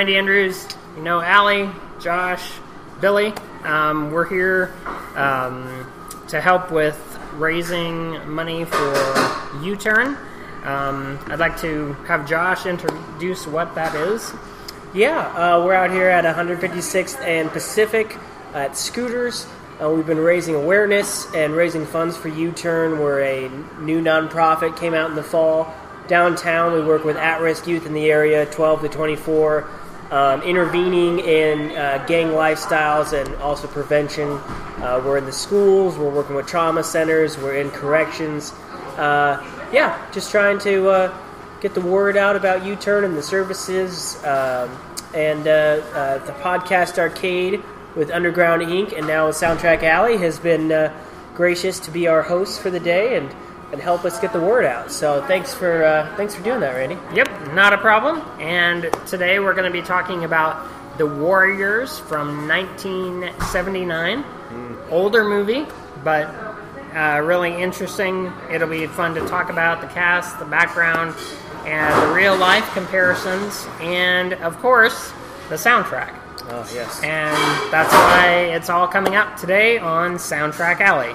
Randy Andrews. You know, Allie, Josh, Billy. Um, we're here um, to help with raising money for U Turn. Um, I'd like to have Josh introduce what that is. Yeah, uh, we're out here at 156th and Pacific at Scooters. Uh, we've been raising awareness and raising funds for U Turn. We're a new nonprofit, came out in the fall. Downtown, we work with at risk youth in the area, 12 to 24, um, intervening in uh, gang lifestyles and also prevention. Uh, we're in the schools, we're working with trauma centers, we're in corrections. Uh, yeah, just trying to uh, get the word out about U Turn and the services. Um, and uh, uh, the podcast arcade with Underground Inc. and now Soundtrack Alley has been gracious to be our host for the day and, and help us get the word out. So thanks for uh, thanks for doing that, Randy. Yep, not a problem. And today we're going to be talking about The Warriors from 1979. Older movie, but uh, really interesting. It'll be fun to talk about the cast, the background, and the real life comparisons, and of course, the soundtrack. Oh yes. And that's why it's all coming up today on Soundtrack Alley.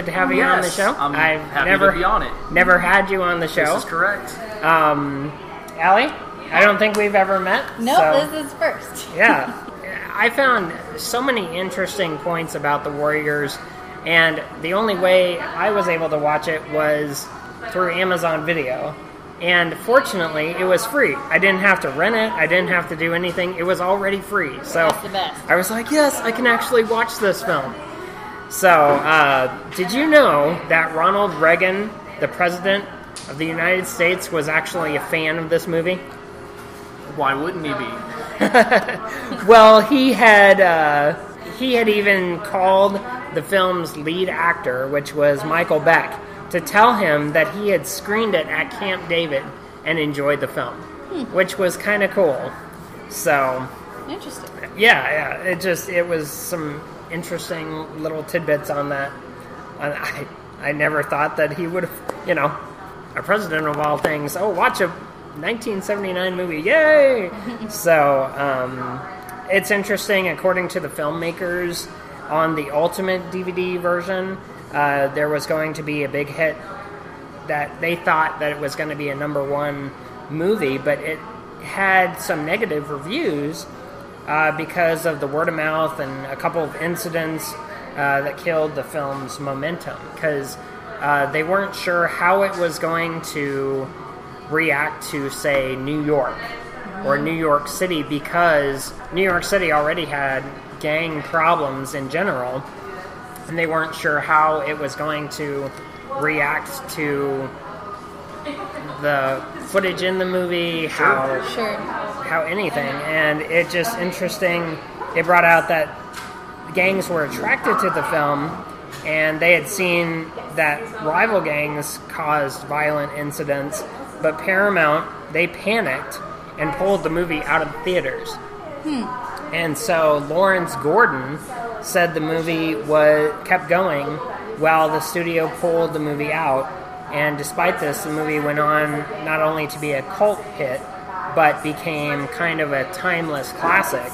Good to have you on the show. I'm I've happy never to be on it. never had you on the show. This is correct. Um, Allie, I don't think we've ever met. No, so- this is first. yeah, I found so many interesting points about the Warriors, and the only way I was able to watch it was through Amazon Video. And fortunately, it was free. I didn't have to rent it. I didn't have to do anything. It was already free. So That's the best. I was like, yes, I can actually watch this film. So, uh, did you know that Ronald Reagan, the president of the United States, was actually a fan of this movie? Why wouldn't he be? Well, he had uh, he had even called the film's lead actor, which was Michael Beck, to tell him that he had screened it at Camp David and enjoyed the film, which was kind of cool. So, Interesting. yeah, yeah, it just it was some interesting little tidbits on that. I I never thought that he would have, you know, a president of all things. Oh, watch a 1979 movie, yay! so um, it's interesting. According to the filmmakers, on the ultimate DVD version, uh, there was going to be a big hit that they thought that it was going to be a number one movie, but it had some negative reviews uh, because of the word of mouth and a couple of incidents uh, that killed the film's momentum because uh, they weren't sure how it was going to react to, say, New York or New York City because New York City already had gang problems in general, and they weren't sure how it was going to react to the footage in the movie, how Sure. How anything, and it just interesting. It brought out that gangs were attracted to the film, and they had seen that rival gangs caused violent incidents, but Paramount they panicked and pulled the movie out of theaters. Hmm. And so Lawrence Gordon said the movie was kept going while the studio pulled the movie out. And despite this, the movie went on not only to be a cult hit, but became kind of a timeless classic.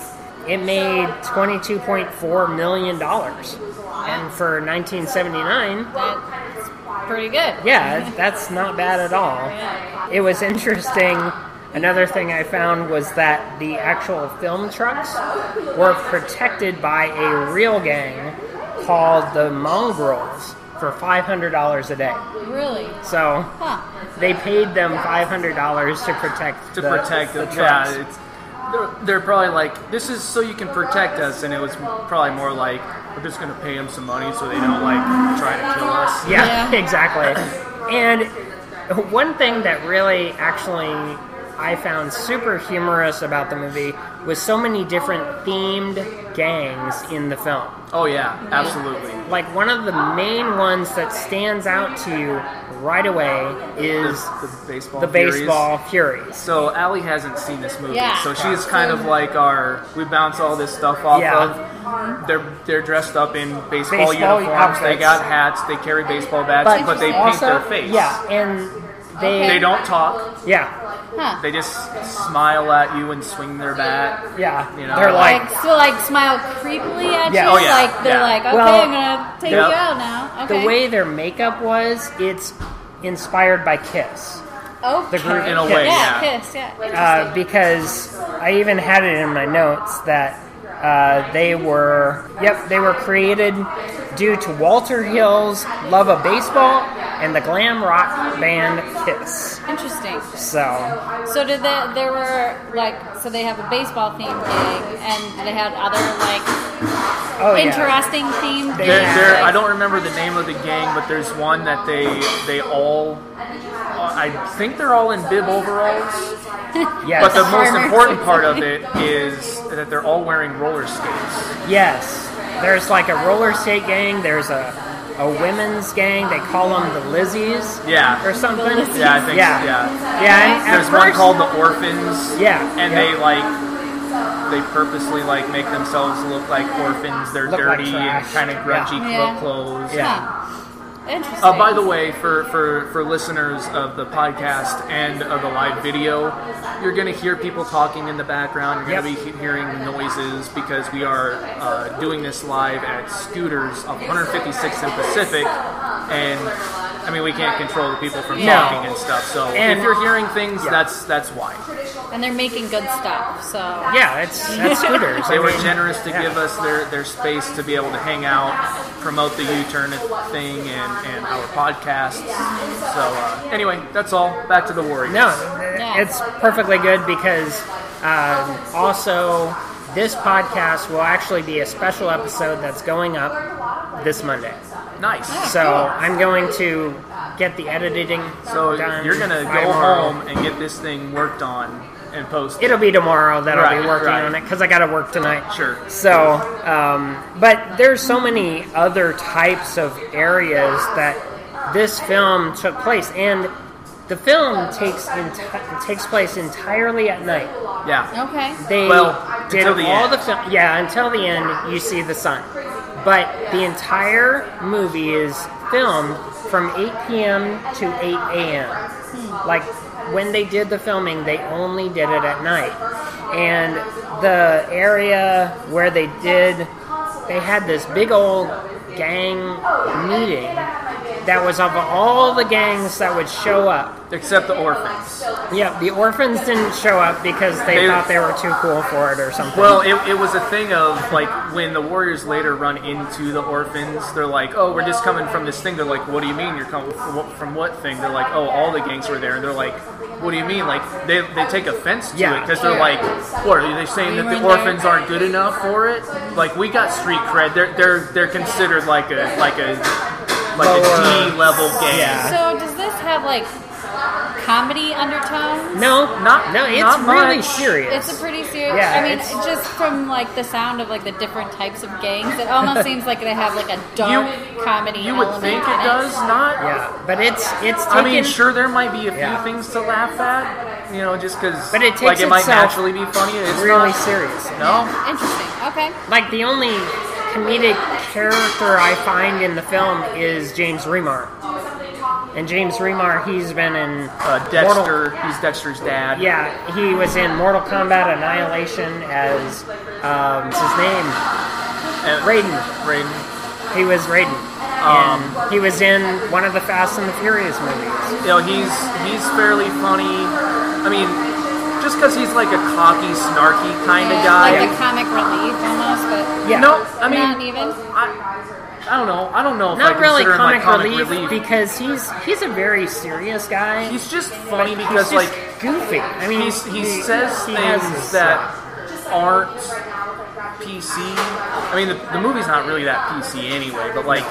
It made $22.4 million. And for 1979, That's pretty good. yeah, that's not bad at all. It was interesting. Another thing I found was that the actual film trucks were protected by a real gang called the Mongrels for $500 a day. Really? So Huh. they paid them $500 to protect to the, protect the them. trucks. Yeah, it's, they're, they're probably like, this is so you can protect us, and it was probably more like, we're just going to pay them some money so they don't like try to kill us. Yeah, Yeah. exactly. And one thing that really actually I found super humorous about the movie was so many different themed gangs in the film. Oh yeah, absolutely. Like one of the main ones that stands out to you right away is The, the baseball. the Furies. baseball Furies. So Allie hasn't seen this movie, Yeah. so she's kind of like our. We bounce all this stuff off Yeah. of. They're they're dressed up in baseball, Baseball uniforms. They got hats. They carry baseball bats, but, they paint also, their face. Yeah, and they They don't talk. Yeah, Huh. They just smile at you and swing their bat. yeah. You know, They're like, Like, so like smile creepily at Yeah. you. Oh, yeah. Like they're Yeah. like, okay, Well, I'm gonna take Yep. you out now. Okay. the way their makeup was, it's inspired by Kiss. okay. the group- In a way, yeah, yeah. kiss, yeah. uh, because I even had it in my notes that uh, they were, yep, they were created due to Walter Hill's love of baseball and the glam rock band Kiss. Interesting. So, So did they? There were like, so they have a baseball themed gang, and they had other like oh yeah, interesting themed They- They're, they're, I don't remember the name of the gang, but there's one that they they all. uh, I think they're all in bib overalls. yes, But the most important part of it is that they're all wearing roller skates. yes. There's like a roller skate gang. There's a a women's gang. They call them the Lizzies Yeah. or something. Lizzies. Yeah, I think Yeah. so, yeah. Yeah, and at There's one first- called the Orphans. Yeah, And yeah. they like they purposely like make themselves look like orphans. They're Look like dirty and kind of grungy Yeah. clo- clothes. Yeah. Interesting. Uh, by the way, for, for, for listeners of the podcast and of the live video, you're going to hear people talking in the background. You're going to be hearing noises because we are uh, doing this live at Scooters of 156th and Pacific. And I mean, we can't control the people from No. talking and stuff. So And- if you're hearing things, Yeah. that's that's why. and they're making good stuff. So Yeah, it's that's scooters. They I were mean, generous to yeah. give us their, their space to be able to hang out, promote the U-turn thing, and, and our podcasts. So uh, anyway, that's all. Back to the Warriors. No, Yeah. it's perfectly good because um, also this podcast will actually be a special episode that's going up this Monday. Nice. So I'm going to get the editing. So done you're gonna by go tomorrow. home and get this thing worked on and post. It'll be tomorrow that I'll Right, be working right. on it because I got to work tonight. Sure. So, um, but there's so many other types of areas that this film took place, and the film takes enti- takes place entirely at night. yeah. okay. They Well, did until the all end. the film. Yeah, until the end, you see the sun. But the entire movie is filmed from 8 p.m. to 8 a.m. Like when they did the filming, they only did it at night. And the area where they did they had this big old gang meeting that was of all the gangs that would show up. Except the orphans. Yeah, the orphans didn't show up because they, They- thought they were too cool for it or something. Well, it, it was a thing of like when the warriors later run into the orphans, they're like, "Oh, we're just coming from this thing." They're like, "What do you mean you're coming from what, from what thing?" They're like, "Oh, all the gangs were there." And they're like, "What do you mean?" Like they, they take offense to Yeah. it because they're like, "What are they saying that the orphans aren't good enough for it?" Like we got street cred. They're they're they're considered like a like a like Lower- a D level gang. Yeah. So does this have like comedy undertones? no, Not- no, it's not really much. serious. It's a pretty serious. Yeah, I mean, it's- just from like the sound of like the different types of gangs, it almost seems like they have like a dark comedy. You would element think in it does not. yeah, but it's it's taken. I mean, sure, there might be a few Yeah. things to laugh at, you know, just because But it takes like it might itself naturally be funny. It's really not, serious. No, Interesting. Okay. Like the only comedic character I find in the film is James Remar. And James Remar, he's been in uh, Mortal- Dexter. He's Dexter's dad. Yeah, he was in Mortal Kombat Annihilation as um, what's his name And Raiden. Raiden. He was Raiden, Um, he was in one of the Fast and the Furious movies. You know, he's he's fairly funny. I mean, just because he's like a cocky, snarky kind of Yeah, guy. Like a comic relief almost, but Yeah, No, I mean, not even. I, I don't know. I don't know if not I really consider him comic, like comic relief, relief. because he's he's a very serious guy. He's just funny He's because just like goofy. I mean, he's, he says he things his, that aren't PC. I mean, the, the movie's not really that PC anyway, but like,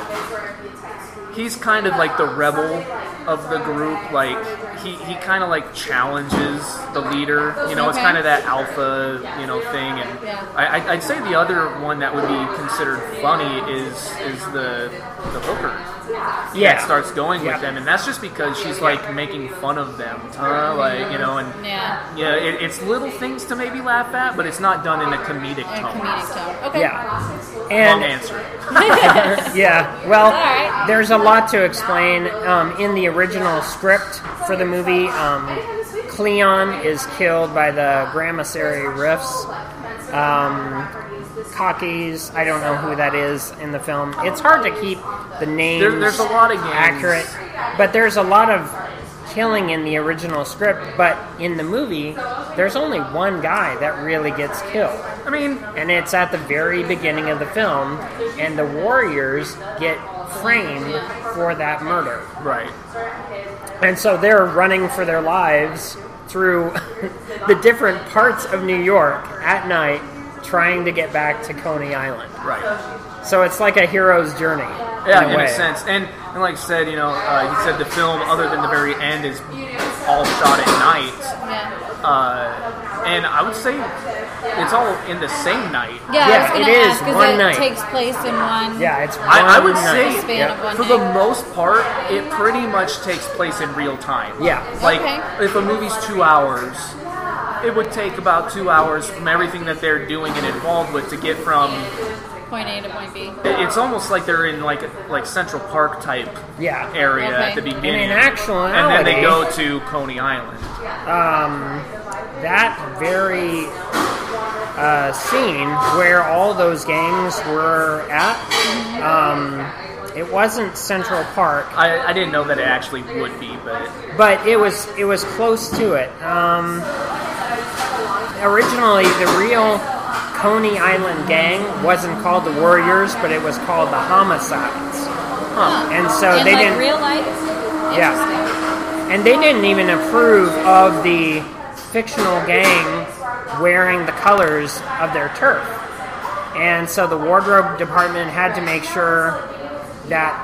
he's kind of like the rebel of the group. Like, he, he kind of like challenges the leader. You know, it's kind of that alpha, you know, thing. And Yeah. I, I- I'd say the other one that would be considered funny is is the the hooker yeah, that starts going Yeah. with them, and that's just because she's like making fun of them, uh, like you know, and Yeah. yeah, it, it's little things to maybe laugh at, but it's not done in a comedic A tone. comedic tone. Okay. yeah, Long and answer. yeah. Well, right. there's a lot to explain. Um, in the original script for the movie, um, Cleon is killed by the Gramercy Riffs. Um, Cockies, I don't know who that is in the film. It's hard to keep the names There- there's a lot of gangs. accurate, but there's a lot of killing in the original script. But in the movie, there's only one guy that really gets killed I mean, and it's at the very beginning of the film, and the warriors get framed for that murder. right. And so they're running for their lives through the different parts of New York at night, trying to get back to Coney Island. Right. So it's like a hero's journey. Yeah, in in a, way. a sense. And, and like I said, you know, uh, he said the film, other than the very end, is all shot at night. Yeah. Uh, and I would say it's all in the same night. Yeah, Yeah, I was gonna it is ask because one it night. takes place in one. Yeah, it's. One I, I would one say. Span Yeah. of one for night. the most part, it pretty much takes place in real time. Yeah. Like, Okay. if a movie's two hours, it would take about two hours from everything that they're doing and involved with to get from. Point A to point B. It's almost like they're in like like Central Park type Yeah. area Okay. at the And beginning, in actuality, and then they go to Coney Island. um, that very uh, scene where all those gangs were at, um, it wasn't Central Park, I, I didn't know that it actually would be, but but it was it was close to it. Um, originally, the real Coney Island gang wasn't called the Warriors, but it was called the Homicides. huh. And so in they like didn't. real life. Yeah. And they didn't even approve of the fictional gang wearing the colors of their turf. And so the wardrobe department had to make sure that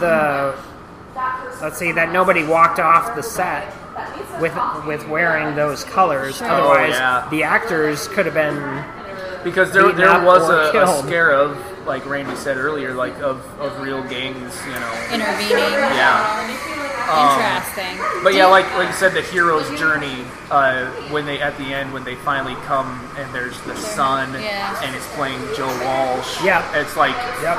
the let's see that nobody walked off the set with with wearing those colors. Sure. Otherwise, Oh, yeah. the actors could have been because there there was a, a killed. scare of like Randy said earlier, like of, of real gangs, you know. Intervening. Yeah. Interesting. But yeah, like like you said, the hero's journey. Uh, when they at the end, when they finally come and there's the sun, Yeah. and it's playing Joe Walsh. Yeah. It's like yep.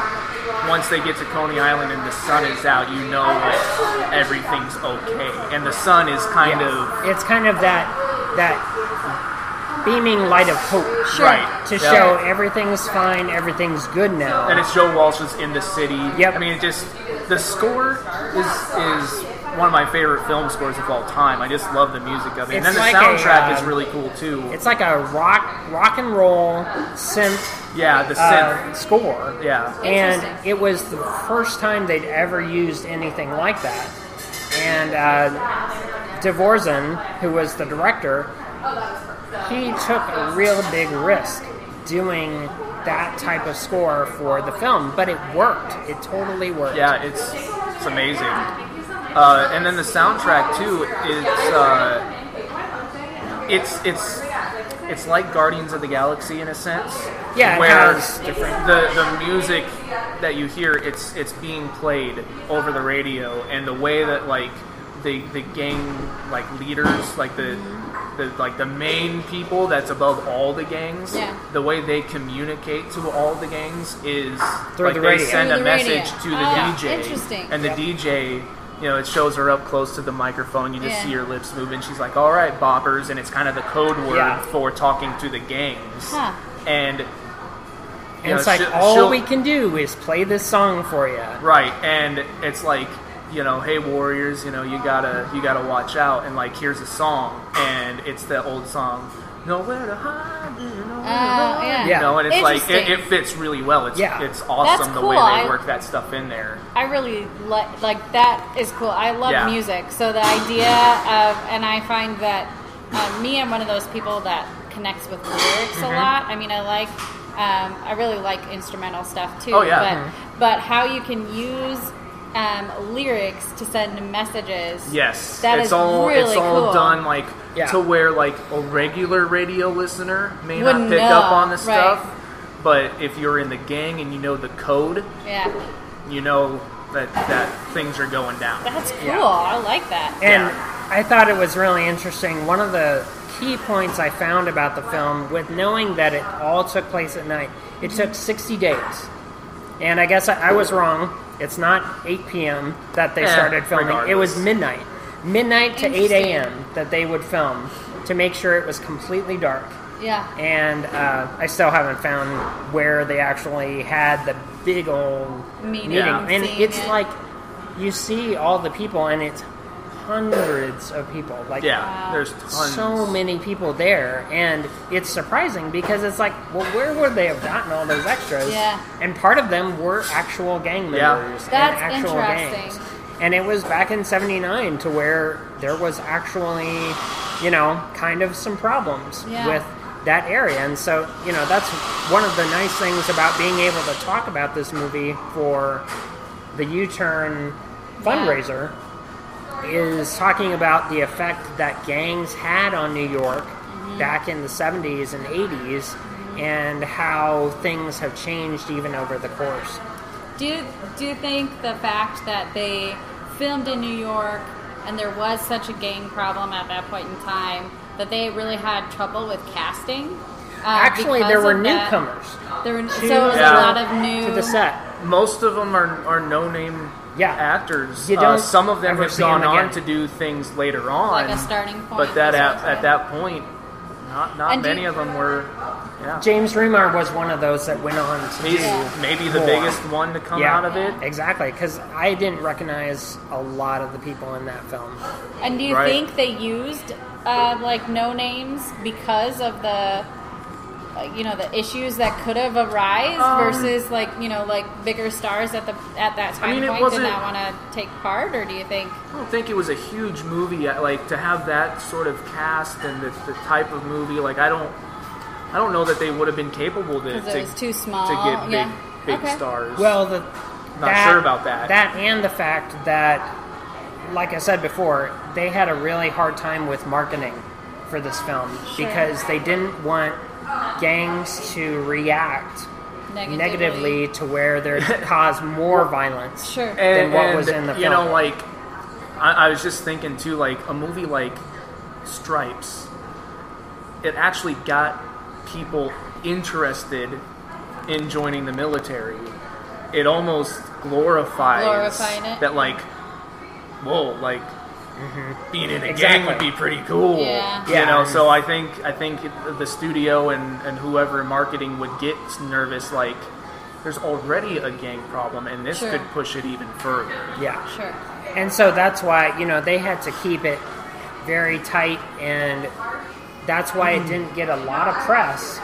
once they get to Coney Island and the sun is out, you know that everything's okay. And the sun is kind Yeah. of it's kind of that that beaming light of hope. Sure. Right. To Yeah. show everything's fine, everything's good now. and it's Joe Walsh's in the city. Yep. I mean, it just the score is is one of my favorite film scores of all time. I just love the music of it, and then It's the like a, soundtrack is um, really cool too. It's like a rock rock and roll synth yeah, the synth. uh, score. yeah, And it was the first time they'd ever used anything like that. And uh, De Vorzon, who was the director, he took a real big risk doing that type of score for the film, but it worked. It totally worked. yeah, it's it's amazing. Uh, and then the soundtrack too. It's uh, it's it's it's like Guardians of the Galaxy in a sense. Yeah, where has different- the the music that you hear it's it's being played over the radio, and the way that like the the gang like leaders like the. The, like the main people that's above all the gangs, Yeah. the way they communicate to all the gangs is Through like the they radio. send Through a the radio. message to the Oh, DJ, interesting. and the Yep. DJ, you know, it shows her up close to the microphone. You just Yeah. see her lips moving. She's like, "All right, boppers," and it's kind of the code word Yeah. for talking to the gangs. Huh. And you And know, it's like, she'll- all we can do is play this song for you. right, and it's like, you know, hey warriors, you know, you gotta you gotta watch out. And like, here's a song, and it's the old song. Nowhere to hide, you know, Oh, yeah. you know, and it's like it, it fits really well. It's Yeah. it's awesome That's the way cool. they I- work that stuff in there. I really like like that is cool. I love Yeah. music, so the idea of and I find that um, me, I'm one of those people that connects with lyrics Mm-hmm. a lot. I mean, I like um, I really like instrumental stuff too. Oh, yeah. but Mhm. but how you can use um, lyrics to send messages. Yes, That it's is all it's all cool. done like Yeah. to where like a regular radio listener may Wouldn't not pick know, up on the right. stuff, but if you're in the gang and you know the code, Yeah, you know that that things are going down. that's cool. Yeah. I like that. And Yeah. I thought it was really interesting. One of the key points I found about the film, with knowing that it all took place at night, it took 60 days. And I guess I, I was wrong. It's not 8 p.m. that they Eh, started filming, it was regardless. midnight. Midnight to 8 Interesting. a.m. that they would film to make sure it was completely dark. Yeah, And uh, I still haven't found where they actually had the big old Meeting meeting. Yeah. And it's yeah. like you see all the people, and it's hundreds of people. Like Yeah, Wow. there's tons. so many people there, and it's surprising because it's like, well, where would they have gotten all those extras? Yeah. And part of them were actual gang Yeah. members That's and actual interesting. gangs. And it was back in '79 to where there was actually, you know, kind of some problems Yeah. with that area. And so, you know, that's one of the nice things about being able to talk about this movie for the U-Turn fundraiser is talking about the effect that gangs had on New York back in the 70s and 80s and how things have changed even over the course. Do you, do you think the fact that they filmed in New York and there was such a gang problem at that point in time that they really had trouble with casting? Uh, Actually, there were of that? newcomers There were, so to, it was Yeah. a lot of new. to the set. Most of them are, are no name Yeah. actors. You Uh, don't some of them have see 'em gone on to do things later on, Like a starting point, But that is at, at that point, not not And many you- of them were. Yeah, James Remar was one of those that went on to he's do maybe the more. biggest one to come yeah, out of it. Exactly, because I didn't recognize a lot of the people in that film. and do you Right. think they used uh, like no names because of the. Uh, you know the issues that could have arisen Um, versus like you know like bigger stars at the at that time mean, it point did wasn't- want to take part or do you think I don't think it was a huge movie. uh, Like to have that sort of cast and the, the type of movie. Like I don't, I don't know that they would have been capable to, because to, it was too small to get big, yeah big okay. stars. Well, the Not sure about that. That and the fact that, like I said before, they had a really hard time with marketing for this film Sure. because they didn't want gangs to react negatively, negatively to where they cause more violence Sure. than what and, was in the you film. know, like I, I was just thinking too, like a movie like Stripes, it actually got people interested in joining the military. It almost glorifies Glorifying it. that, like, whoa, like Mm-hmm. being in a gang would be pretty cool. Yeah. You Yeah. know, so I think I think the studio and, and whoever in marketing would get nervous like there's already a gang problem and this Sure. could push it even further. Yeah. Sure. And so that's why, you know, they had to keep it very tight, and that's why it mm-hmm. didn't get a lot of press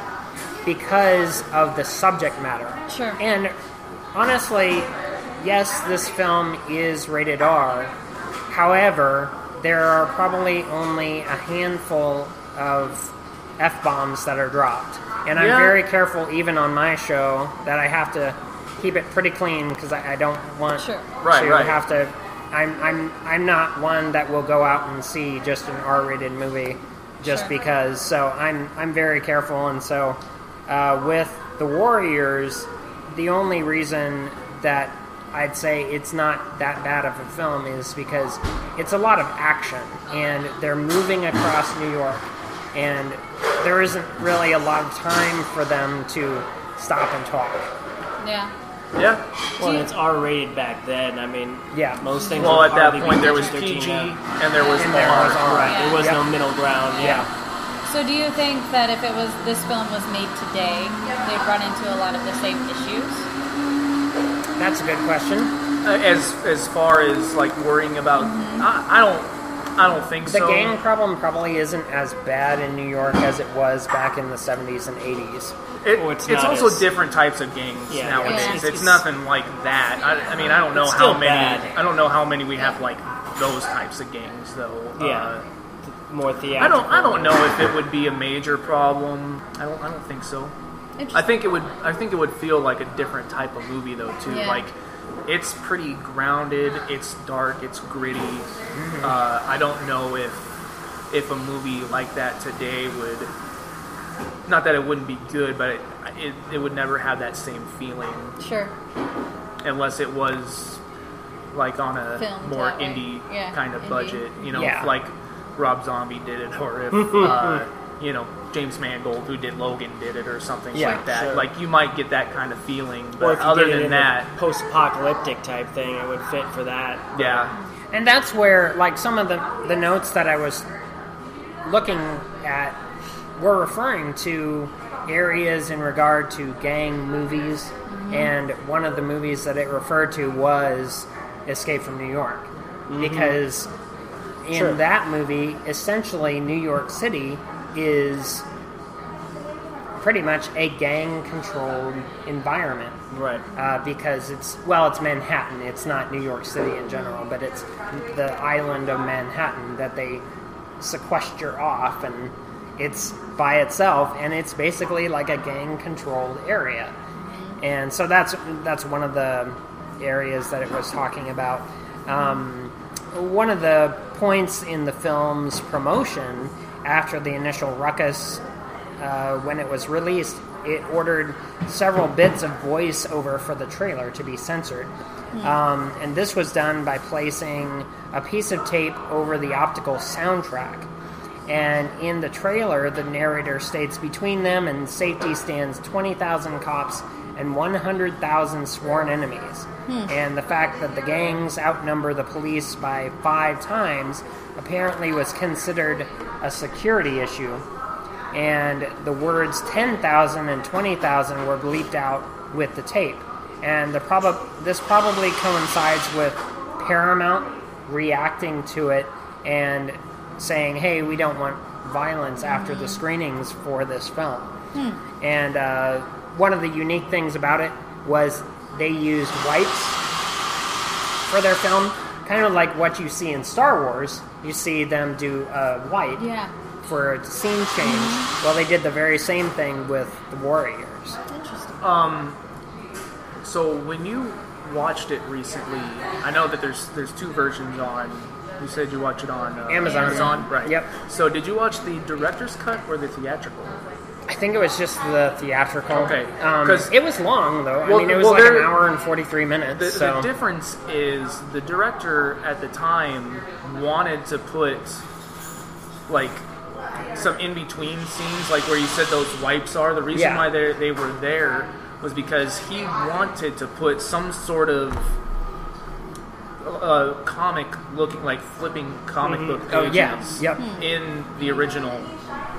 because of the subject matter. Sure. And honestly, yes, this film is rated R. However, there are probably only a handful of F bombs that are dropped. And I'm Yeah. very careful, even on my show, that I have to keep it pretty clean because I, I don't want Sure. Right, to right. have to. I'm, I'm, I'm not one that will go out and see just an R rated movie just Sure. because. So I'm, I'm very careful. And so uh, with The Warriors, the only reason that I'd say it's not that bad of a film is because it's a lot of action and they're moving across New York and there isn't really a lot of time for them to stop and talk. Yeah. Yeah. Well, Do it's R rated back then. I mean, Yeah. most things. Well, at that point there was PG-13 now. and there was And there R. was Right, Yeah. there was Yep. no middle ground. Yeah. So do you think that if it was this film was made today, they'd run into a lot of the same issues? That's a good question. Uh, As as far as like worrying about, I, I don't, I don't think The so. The gang problem probably isn't as bad in New York as it was back in the 70s and 80s. It- Oh, it's it's also as- different types of gangs Yeah, nowadays. yeah. It's, It's- nothing like that. I, I mean, I don't know It's how still many. bad. I don't know how many we have like those types of gangs though. Yeah. Uh, More I don't. I don't know if it would be a major problem. I don't. I don't think so. I think it would. I think it would feel like a different type of movie though too. Yeah. Like, it's pretty grounded. It's dark. It's gritty. Mm-hmm. Uh, I don't know if if a movie like that today would. Not that it wouldn't be good, but it, it, it would never have that same feeling Sure. unless it was like on a Filmed more indie Yeah, kind of indie. budget. You know, Yeah. like Rob Zombie did it, or if uh, you know James Mangold, who did Logan, did it, or something Yeah, like that. sure. Like you might get that kind of feeling, Or but if you other did it than in that, post-apocalyptic type thing, it would fit for that. yeah, And that's where, like, some of the, the notes that I was looking at were referring to areas in regard to gang movies. Mm-hmm. And one of the movies that it referred to was Escape from New York. Mm-hmm. Because in Sure. that movie, essentially, New York City is pretty much a gang controlled environment Right. uh, because it's well, it's Manhattan. It's not New York City in general, but it's the island of Manhattan that they sequester off, and it's by itself, and it's basically like a gang-controlled area. And so that's that's one of the areas that it was talking about. Um, one of the points in the film's promotion after the initial ruckus uh, when it was released, it ordered several bits of voiceover for the trailer to be censored. Um, and this was done by placing a piece of tape over the optical soundtrack. And in the trailer, the narrator states between them and safety stands 20,000 cops and 100,000 sworn enemies. Hmm. And the fact that the gangs outnumber the police by five times apparently was considered a security issue and the words 10,000 and 20,000 were bleeped out with the tape. And the prob- this probably coincides with Paramount reacting to it and saying, hey, we don't want violence after the hmm. screenings for this film. Hmm. And uh, one of the unique things about it was they used wipes for their film, kind of like what you see in Star Wars. You see them do a wipe Yeah. for a scene change. Well, they did the very same thing with the Warriors. Interesting. So when you watched it recently, I know that there's there's two versions on. You said you watch it on uh, Amazon. Amazon, right? Yep. So did you watch the director's cut or the theatrical? I think it was just the theatrical. Okay, um, 'cause- it was long though. I mean, it was well, like an hour and forty three minutes. The, so the difference is the director at the time wanted to put like some in between scenes, like where you said those wipes are. The reason Yeah. why they they were there was because he wanted to put some sort of uh, comic looking like flipping comic book Oh, pages yeah. Yep. in the original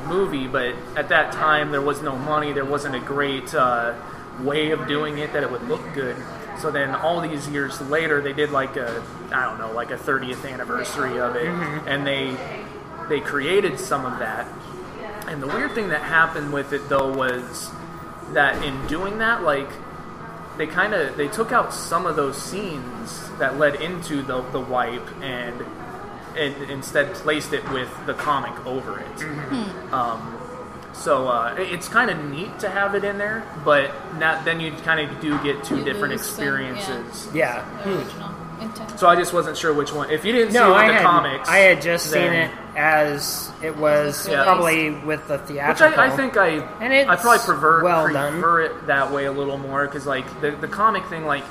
movie but at that time there was no money. There wasn't a great uh, way of doing it that it would look good. So then all these years later they did like a i don't know like a 30th anniversary of it. And they they created some of that. And the weird thing that happened with it though was that in doing that like they kind of they took out some of those scenes that led into the the wipe and and instead placed it with the comic over it. Um, so uh, it's kind of neat to have it in there, but not, then you kind of do get two You different lose some, yeah. experiences. Yeah. The original intent. So I just wasn't sure which one. If you didn't see it with I the had comics, I had just seen it as it was Yeah. probably with the Which theatrical. I, I think I And it's I probably prefer well done. prefer it that way a little more because like the the comic thing like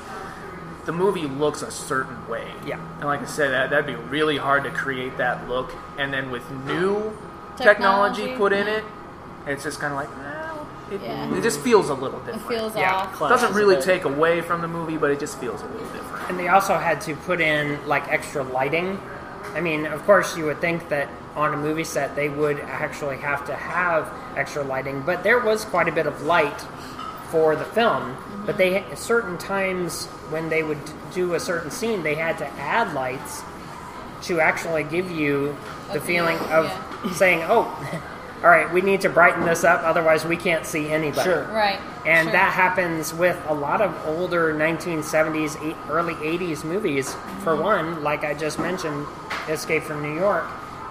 the movie looks a certain way. Yeah. And like I said, that that'd be really hard to create that look, and then with new technology, Technology, put in yeah. it, mm-hmm. it's just kind of like well, it, Yeah. it just feels a little different. It different. feels Yeah. off. Cla- doesn't really Clashes a bit. take away from the movie, but it just feels a little different. And they also had to put in like extra lighting. I mean, of course, you would think that on a movie set they would actually have to have extra lighting, but there was quite a bit of light for the film. But they certain times when they would do a certain scene, they had to add lights to actually give you the A feeling of yeah. saying, "Oh, all right, we need to brighten this up, otherwise we can't see anybody." Sure. Right. And sure. that happens with a lot of older 1970s, early 80s movies. For one, like I just mentioned, Escape from New York,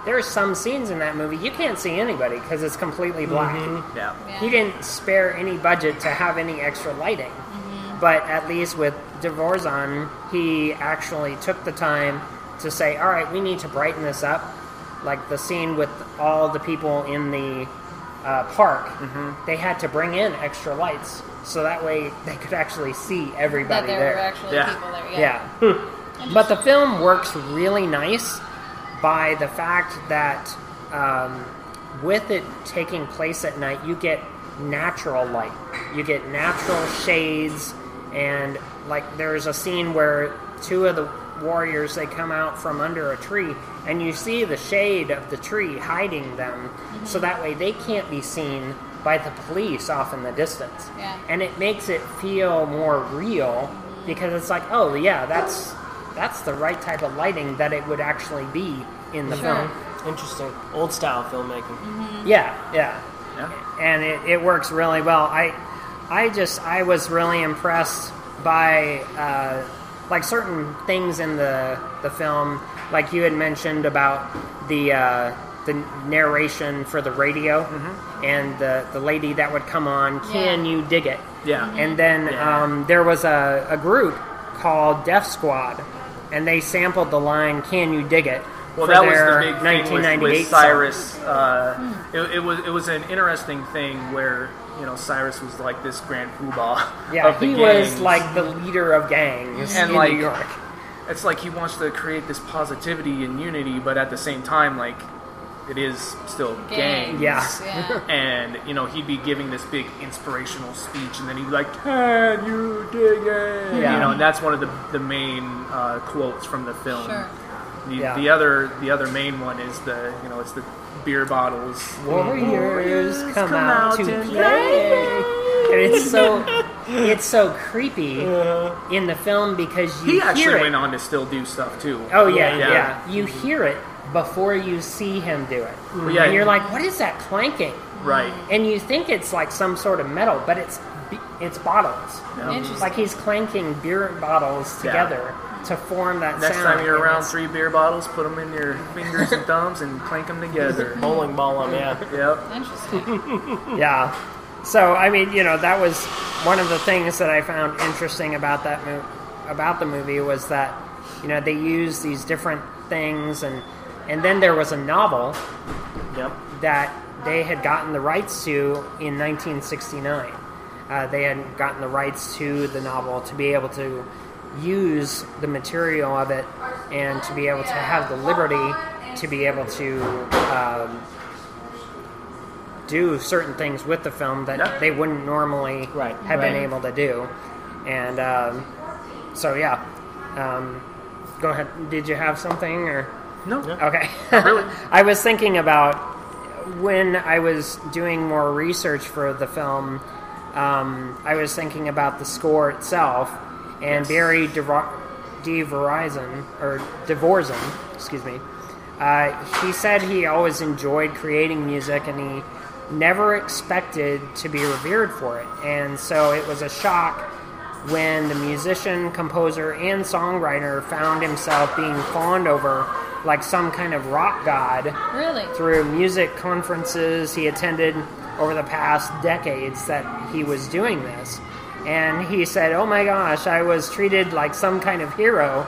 there are some scenes in that movie you can't see anybody because it's completely black. Yeah. Yeah. He didn't spare any budget to have any extra lighting. Mm-hmm. But at least with De Vorzon, he actually took the time to say, all right, we need to brighten this up. Like the scene with all the people in the uh, park, Mm-hmm. they had to bring in extra lights so that way they could actually see that everybody there there. were actually Yeah. people there. Yeah. Yeah. but the film works really nice by the fact that um, with it taking place at night, you get natural light. You get natural shades, and like there's a scene where two of the warriors they come out from under a tree, and you see the shade of the tree hiding them, so mm-hmm. that way they can't be seen by the police off in the distance Yeah. and it makes it feel more real mm-hmm. because it's like, oh yeah, that's that's the right type of lighting that it would actually be in the Sure. film. Interesting. Old style filmmaking. Mm-hmm. Yeah, yeah, Yeah. and it, it works really well. I I just I was really impressed by uh, like certain things in the the film, like you had mentioned about the. Uh, the narration for the radio and the, the lady that would come on, can Yeah. you dig it? Yeah. And then Yeah. um, there was a, a group called Death Squad, and they sampled the line "Can you dig it?" Well, for that was the big thing with, 1998 with. Cyrus. Uh, it, it was it was an interesting thing where you know Cyrus was like this grand poobah. Yeah, of the he was like the leader of gangs And, in like, New York. it's like he wants to create this positivity and unity, but at the same time, like it is still gangs. Gangs. Yeah. Yeah. And you know he'd be giving this big inspirational speech, and then he'd be like, "Can you dig it?" Yeah. You know, and that's one of the the main uh, quotes from the film. Sure. The, Yeah. the other the other main one is the you know it's the beer bottles. Warriors come, come out, out to and play. And it's so it's so creepy in the film because you He actually hear it. went on to still do stuff too. Oh yeah, Yeah. yeah, You mm-hmm. hear it before you see him do it, Well, yeah, and you're like, "What is that clanking?" right. And you think it's like some sort of metal, but it's it's bottles. Yeah. Interesting. Like he's clanking beer bottles Yeah. Together to form that Next sound. time you're and around three beer bottles, put them in your fingers and thumbs and clank them together. Bowling ball 'em, yeah. yep. Interesting. Yeah. So I mean, you know, that was one of the things that I found interesting about that mo- about the movie was that you know they used these different things and and then there was a novel Yep. that they had gotten the rights to in 1969. Uh, they had gotten the rights to the novel to be able to use the material of it and to be able to have the liberty to be able to um, do certain things with the film that Yeah. they wouldn't normally Right, have been able to do. And um, so, yeah. Um, go ahead. Did you have something or? No. Okay. really. I was thinking about when I was doing more research for the film. Um, I was thinking about the score itself, and Yes. Barry DeVor- DeVorizon or Devorzin, excuse me. Uh, he said he always enjoyed creating music, and he never expected to be revered for it. And so it was a shock when the musician, composer, and songwriter found himself being fawned over like some kind of rock god Really? through music conferences he attended over the past decades that he was doing this. And he said, Oh my gosh, I was treated like some kind of hero.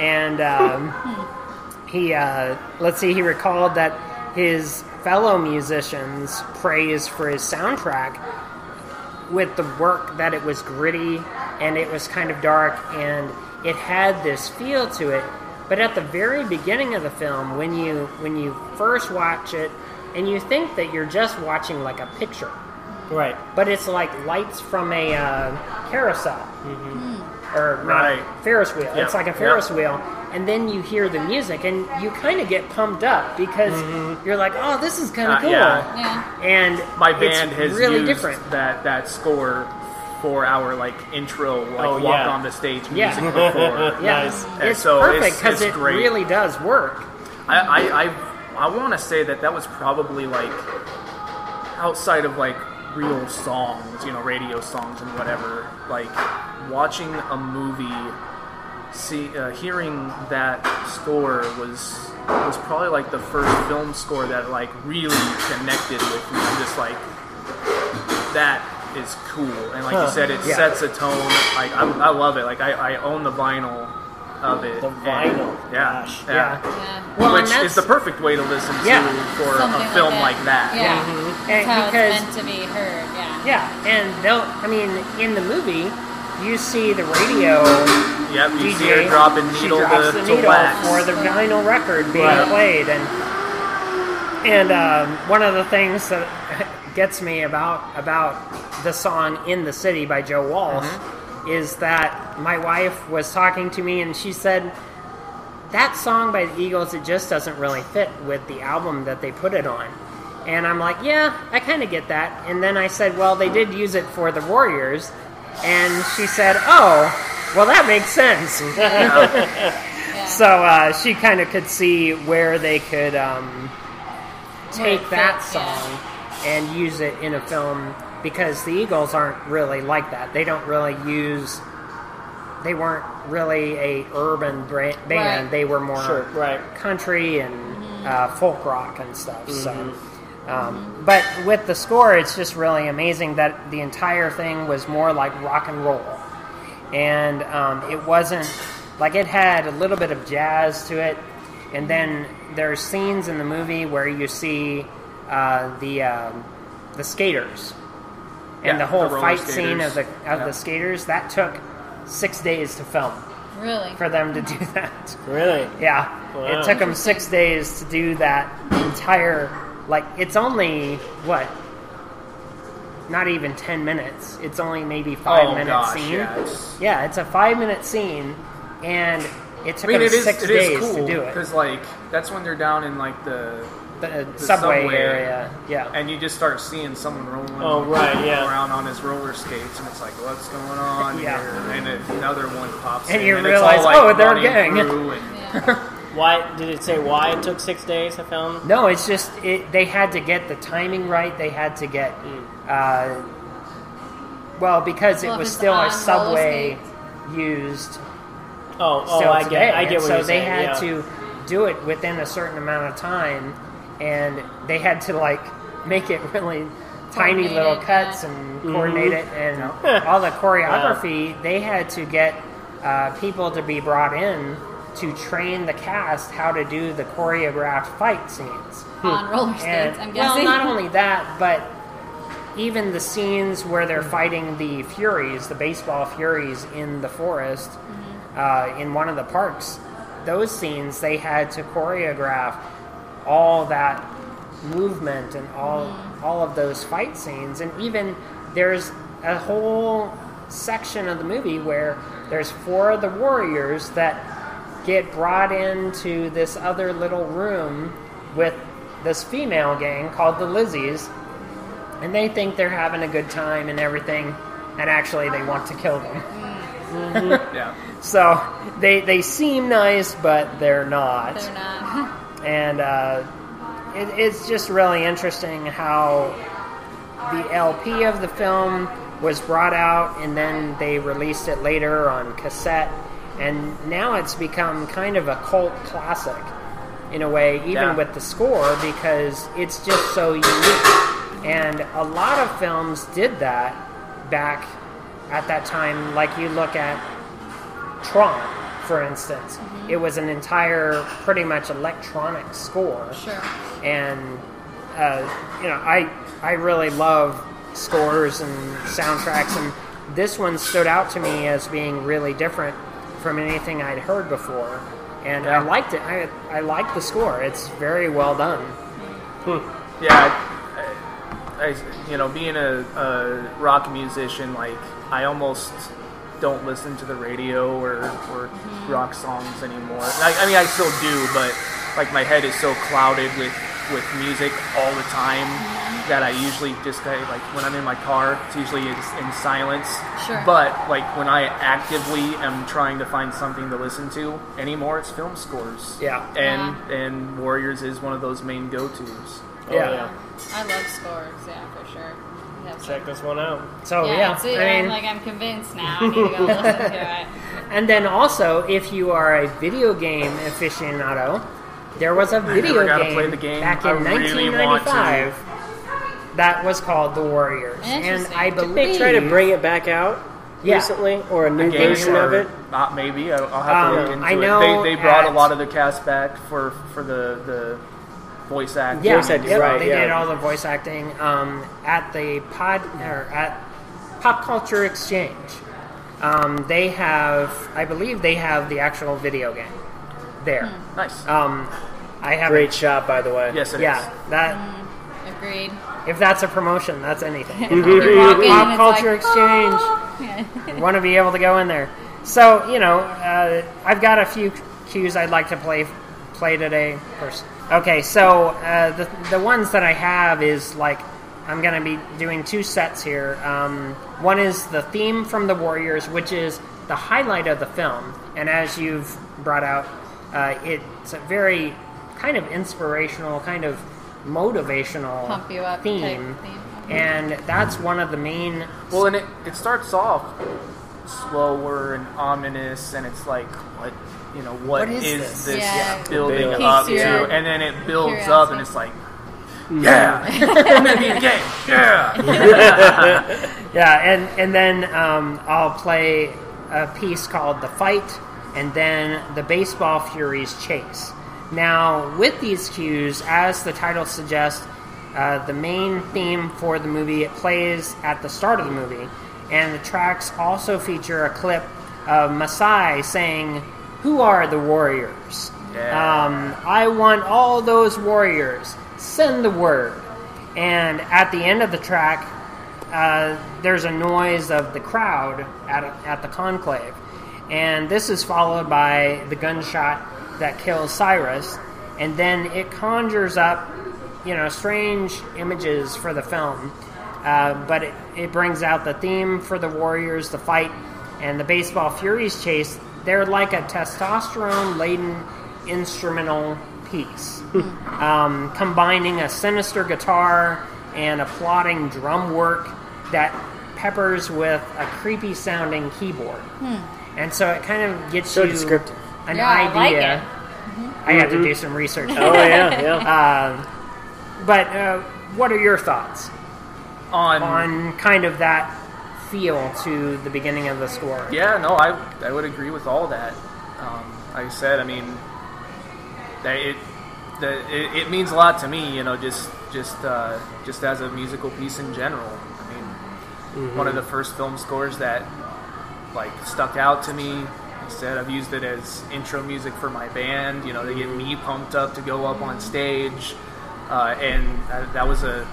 And um, he, uh, let's see, he recalled that his fellow musicians praised for his soundtrack with the work that it was gritty and it was kind of dark and it had this feel to it but at the very beginning of the film when you when you first watch it and you think that you're just watching like a picture Right. but it's like lights from a uh, carousel or not, Right. Ferris wheel. Yeah. It's like a Ferris wheel, and then you hear the music, and you kind of get pumped up because you're like, "Oh, this is kind of Uh, cool." yeah. Yeah. And My it's band has really used different. that that score for our like intro, like Oh, walk yeah. on the stage Yeah. music before. Yeah, Nice. And it's so perfect because it great. really does work. I I I, I want to say that that was probably like outside of like real songs, you know, radio songs and whatever. Like watching a movie, see, uh, hearing that score was was probably like the first film score that like really connected with me. I'm just like that is cool, and like you said, it Yeah. sets a tone. Like I, I love it. Like I, I own the vinyl of it. The and- vinyl. yeah, Gosh. yeah. Yeah. Yeah. Well, Which is the perfect way to listen Yeah. to for Something a film like like that. that. Yeah. And how because- it's meant to be heard. Yeah. yeah, and they'll. I mean, in the movie, you see the radio Yep, you see DJ her dropping she needle drops to, the to needle wax. for the vinyl record being Right. played, and and um, one of the things that gets me about about the song "In the City" by Joe Walsh Mm-hmm. is that my wife was talking to me and she said that song by the Eagles it just doesn't really fit with the album that they put it on. And I'm like, yeah, I kind of get that. And then I said, well, they did use it for the Warriors. And she said, oh, well, that makes sense. Yeah. So uh, she kind of could see where they could um, take it that fits, song yeah. and use it in a film because the Eagles aren't really like that. They don't really use. They weren't really a urban bra- band. Right. They were more Sure. Right. country and Mm-hmm. uh, folk rock and stuff. So, um, but with the score, it's just really amazing that the entire thing was more like rock and roll, and um, it wasn't like it had a little bit of jazz to it, and then there's scenes in the movie where you see uh, the um, the skaters and Yeah, the whole the roller fight scene of the skaters. of Yeah. the skaters that took six days to film Really. for them to do that. Really? Yeah, Wow. it took them six days to do that entire. Like, it's only what? Not even ten minutes. It's only maybe five Oh, minute gosh, scene. yeah, it's- Yeah, it's a five minute scene, and it I took mean, them it is six it is days cool to do it. because like that's when they're down in like the The, uh, the subway, subway. area. Yeah. and you just start seeing someone rolling Oh, right, yeah. around on his roller skates, and it's like, what's going on Yeah. here? And it, another one pops up. And in, you and realize, it's all, like, oh, they're a gang. and- Yeah. Why did it say why it took six days to film? No, it's just it, they had to get the timing right. They had to get, uh, well, because Well, it was still a subway used Oh, oh, still I today. get, I get what so you're they saying. had yeah. to do it within a certain amount of time, and they had to like make it really tiny Coordinate little cuts yeah. and coordinate it, and all the choreography. They had to get uh, people to be brought in to train the cast how to do the choreographed fight scenes. Hmm. On roller skates, And I'm well, not only that, but even the scenes where they're hmm. fighting the Furies, the baseball Furies in the forest, mm-hmm. uh, in one of the parks, those scenes they had to choreograph all that movement and all hmm. all of those fight scenes, and even there's a whole section of the movie where there's four of the warriors that get brought into this other little room with this female gang called the Lizzies, and they think they're having a good time and everything, and actually they want to kill them. Yeah. So they they seem nice, but they're not. They're not. and uh, it, it's just really interesting how the LP of the film was brought out and then they released it later on cassette, and now it's become kind of a cult classic in a way, even Yeah. with the score, because it's just so unique. And a lot of films did that back at that time. Like you look at Tron, for instance, it was an entire, pretty much electronic score Sure. and uh, you know I I really love scores and soundtracks and this one stood out to me as being really different from anything I'd heard before and I liked it. I I liked the score. It's very well done. Hmm. Yeah, I, I, you know, being a, a rock musician, like I almost don't listen to the radio or, or mm-hmm. rock songs anymore. I, I mean, I still do, but like my head is so clouded with with music all the time mm-hmm. That I usually just kind of, like when I'm in my car, it's usually in, in silence. Sure. But like when I actively am trying to find something to listen to anymore, it's film scores. Yeah. And and Warriors is one of those main go tos. Oh, Yeah. yeah. I love scores. Yeah, for sure. We Check some- this one out. so yeah, yeah, see, I I'm mean like I'm convinced now. I need to go listen to it. and then also if you are a video game aficionado there was a video never got to game, play the game. back I in really want to. 1995 that was called The Warriors and Interesting. I Did believe They try to bring it back out Yeah. recently, or a new A version of it. Not maybe. I'll, I'll have to Um, look into I it. know They, they brought at- a lot of the cast back for for the the voice acting. Yeah, Voice acting, yep, right, they yeah. did all the voice acting um, at the pod or at Pop Culture Exchange. Um, they have, I believe, they have the actual video game there. Nice. Um, I have Great shot, by the way. yes, it is. Yeah, that Agreed. If that's a promotion, that's anything. You walk in Pop and it's Culture like, Exchange. oh. want to be able to go in there. So you know, uh, I've got a few cues I'd like to play play today. First, okay. So uh, the the ones that I have is like I'm going to be doing two sets here. Um, one is the theme from the Warriors, which is the highlight of the film, and as you've brought out, uh, it's a very kind of inspirational, kind of motivational Pump you up theme. theme. And that's one of the main Well, and it, it starts off slower and ominous, and it's like, what, you know, What is is, this? this Yeah. building Build. up Piques to? And then it builds up, and it's like, yeah, Indian gang, yeah. Yeah, and and then um, I'll play a piece called "The Fight," and then the Baseball Furies Chase. Now, with these cues, as the title suggests, uh, the main theme for the movie it plays at the start of the movie, and the tracks also feature a clip of Masai saying, "Who are the warriors?" Yeah. Um, I want all those warriors. Send the word. And at the end of the track, uh, there's a noise of the crowd at, at the conclave. And this is followed by the gunshot that kills Cyrus. And then it conjures up, you know, strange images for the film. Uh, but it, it brings out the theme for the Warriors, the fight, and the Baseball Furies chase. They're like a testosterone laden instrumental piece, um, combining a sinister guitar and a plotting drum work that peppers with a creepy sounding keyboard. And so it kind of gets So you descriptive. An Yeah, I like idea. it. I have to do some research. Oh yeah, yeah. Um, but uh, what are your thoughts On, on kind of that feel to the beginning of the score? yeah, no, I I would agree with all that. Um, like I said, I mean, that it, that it, it means a lot to me. You know, just just uh, just as a musical piece in general. I mean, one of the first film scores that like stuck out to me. Said I've used it as intro music for my band. You know, to get me pumped up to go up on stage, uh, and that was a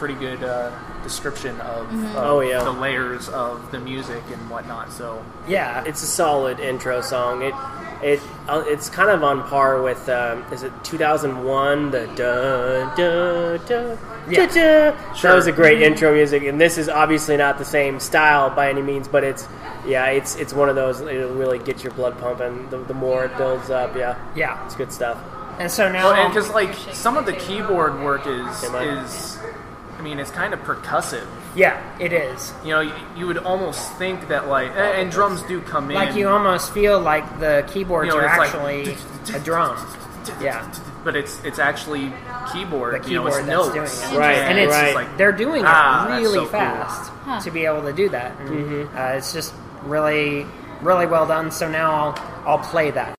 pretty good uh, description of, of Oh, yeah. the layers of the music and whatnot. So Yeah, It's a solid intro song. It It uh, it's kind of on par with um, is it 2001 the da da da Yeah. da da. That was a great intro music, and this is obviously not the same style by any means, but it's yeah, it's it's one of those. It'll really get your blood pumping. The, the more it builds up, yeah, Yeah. it's good stuff. And so now, Well, and because like some of the keyboard work is is, I mean, it's kind of percussive. yeah, it is. You know, you, you would almost think that like, and, and drums do come in. Like you almost feel like the keyboards You know, are it's like- actually a drum. Yeah, but it's it's actually keyboard. the you know, it's keyboard that's notes. doing it. Right, and it's right. like they're doing it Ah, that's really so cool. fast to be able to do that. And, uh, it's just really, really well done. So now I'll I'll play that.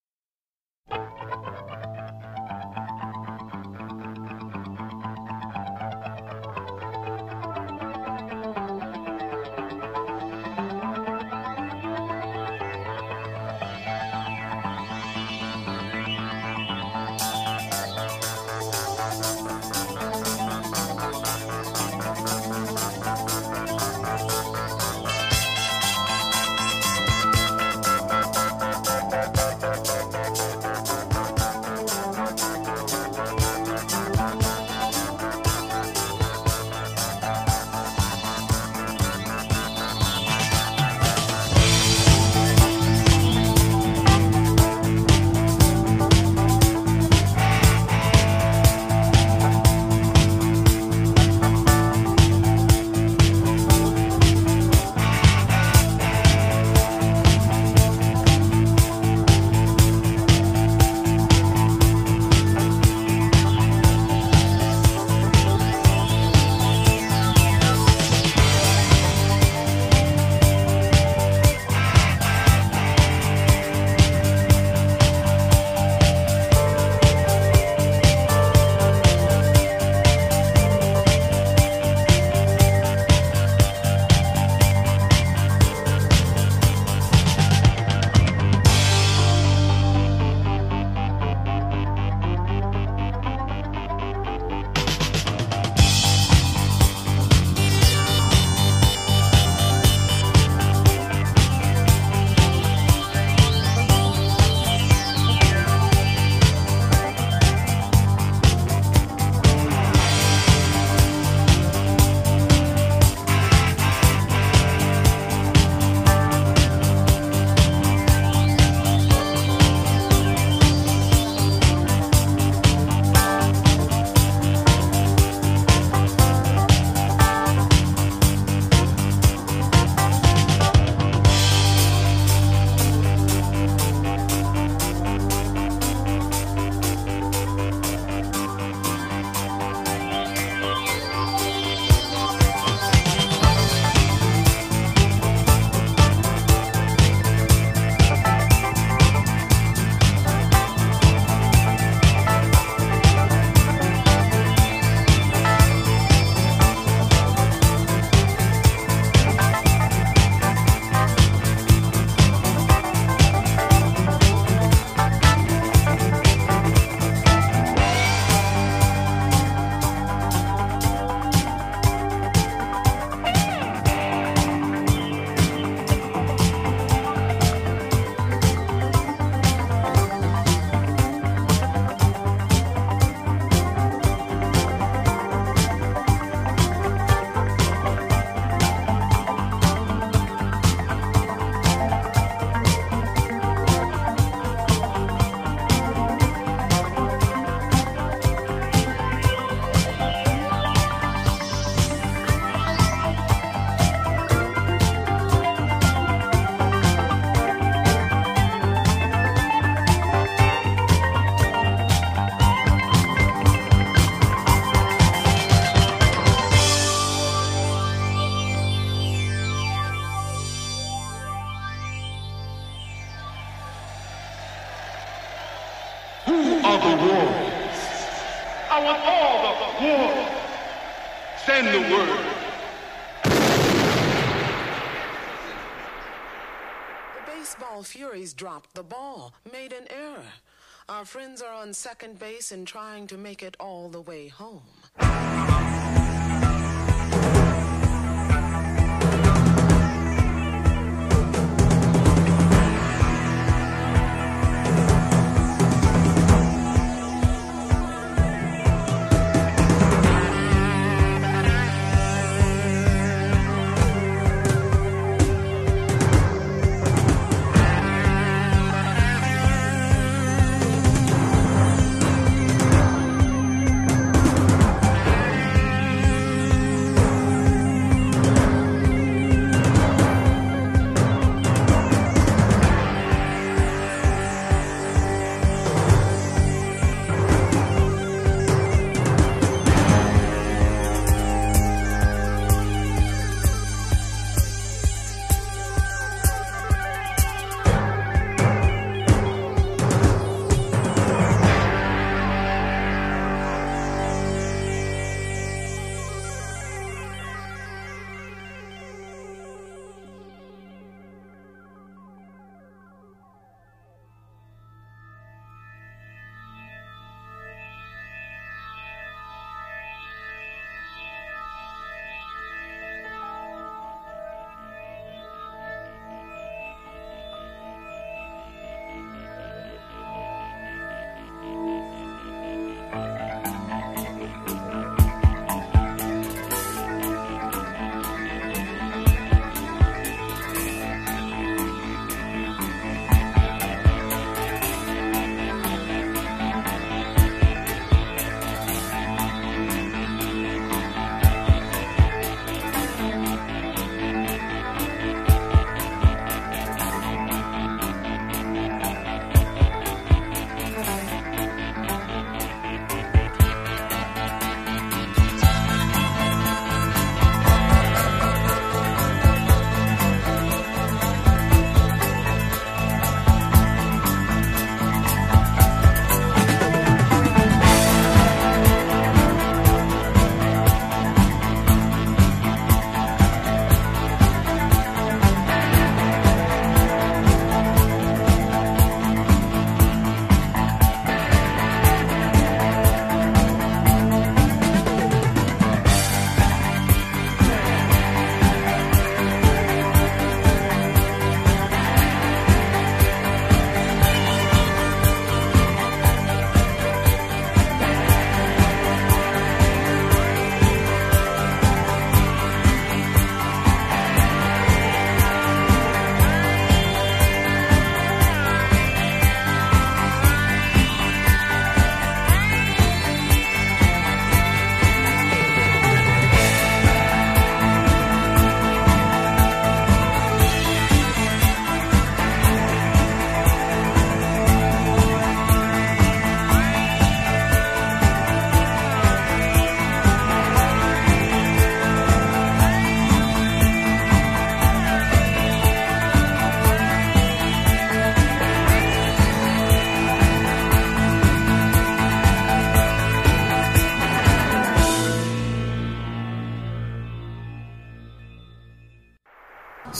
On second base and trying to make it all the way home.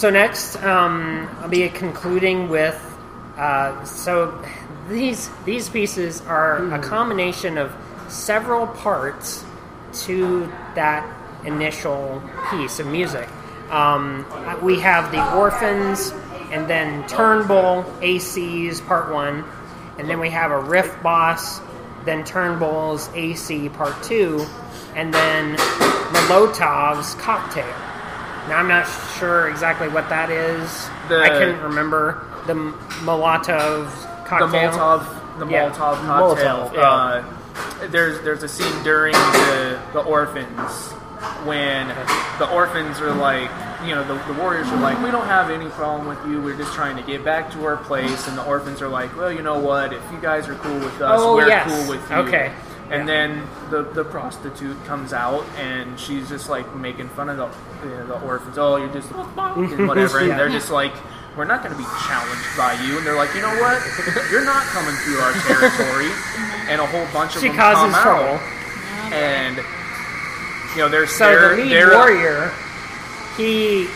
So next, um, I'll be concluding with. Uh, so these these pieces are a combination of several parts to that initial piece of music. Um, we have the orphans, and then Turnbull AC's part one, and then we have a riff boss, then Turnbull's AC part two, and then Molotov's cocktail. Now I'm not sure exactly what that is. The- I couldn't remember the Molotov cocktail. the. Molotov, the Yeah. Molotov cocktail. Molotov, yeah. uh, there's there's a scene during the the orphans when the orphans are like, you know, the, the warriors are like, we don't have any problem with you. We're just trying to get back to our place. And the orphans are like, well, you know what? If you guys are cool with us, Oh, we're yes. cool with you. Okay. And then the, the prostitute comes out and she's just like making fun of the the, the orphans. Oh, you're just and whatever. And they're just like, we're not going to be challenged by you. And they're like, you know what? You're not coming through our territory. And a whole bunch of She them causes come trouble. out. And you know, they're So they're, the lead they're, warrior, he